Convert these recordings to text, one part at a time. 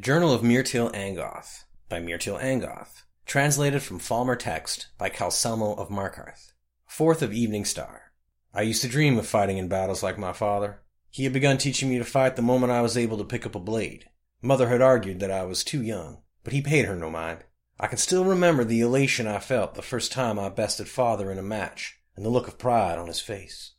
Journal of Mirtil Angoth by Mirtil Angoth. Translated from Falmer text by Calcelmo of Markarth. Fourth of Evening Star. I used to dream of fighting in battles like my father. He had begun teaching me to fight the moment I was able to pick up a blade. Mother had argued that I was too young, but he paid her no mind. I can still remember the elation I felt the first time I bested father in a match, and the look of pride on his face.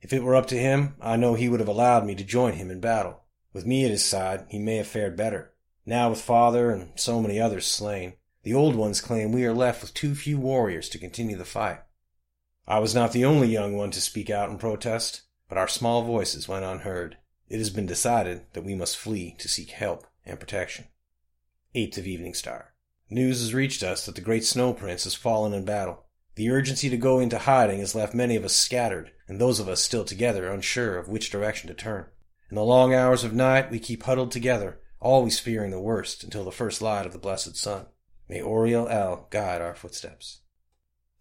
If it were up to him, I know he would have allowed me to join him in battle. With me at his side, he may have fared better. Now with father and so many others slain, the old ones claim we are left with too few warriors to continue the fight. I was not the only young one to speak out in protest, but our small voices went unheard. It has been decided that we must flee to seek help and protection. 8th of Evening Star. News has reached us that the great Snow Prince has fallen in battle. The urgency to go into hiding has left many of us scattered, and those of us still together unsure of which direction to turn. In the long hours of night, we keep huddled together, always fearing the worst until the first light of the blessed sun. May Auri-El guide our footsteps.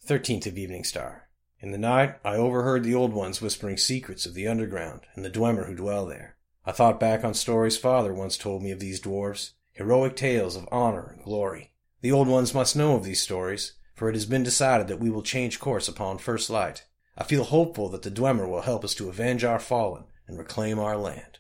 Thirteenth of Evening Star. In the night, I overheard the old ones whispering secrets of the underground and the Dwemer who dwell there. I thought back on stories father once told me of these dwarves, heroic tales of honor and glory. The old ones must know of these stories, for it has been decided that we will change course upon first light. I feel hopeful that the Dwemer will help us to avenge our fallen and reclaim our land.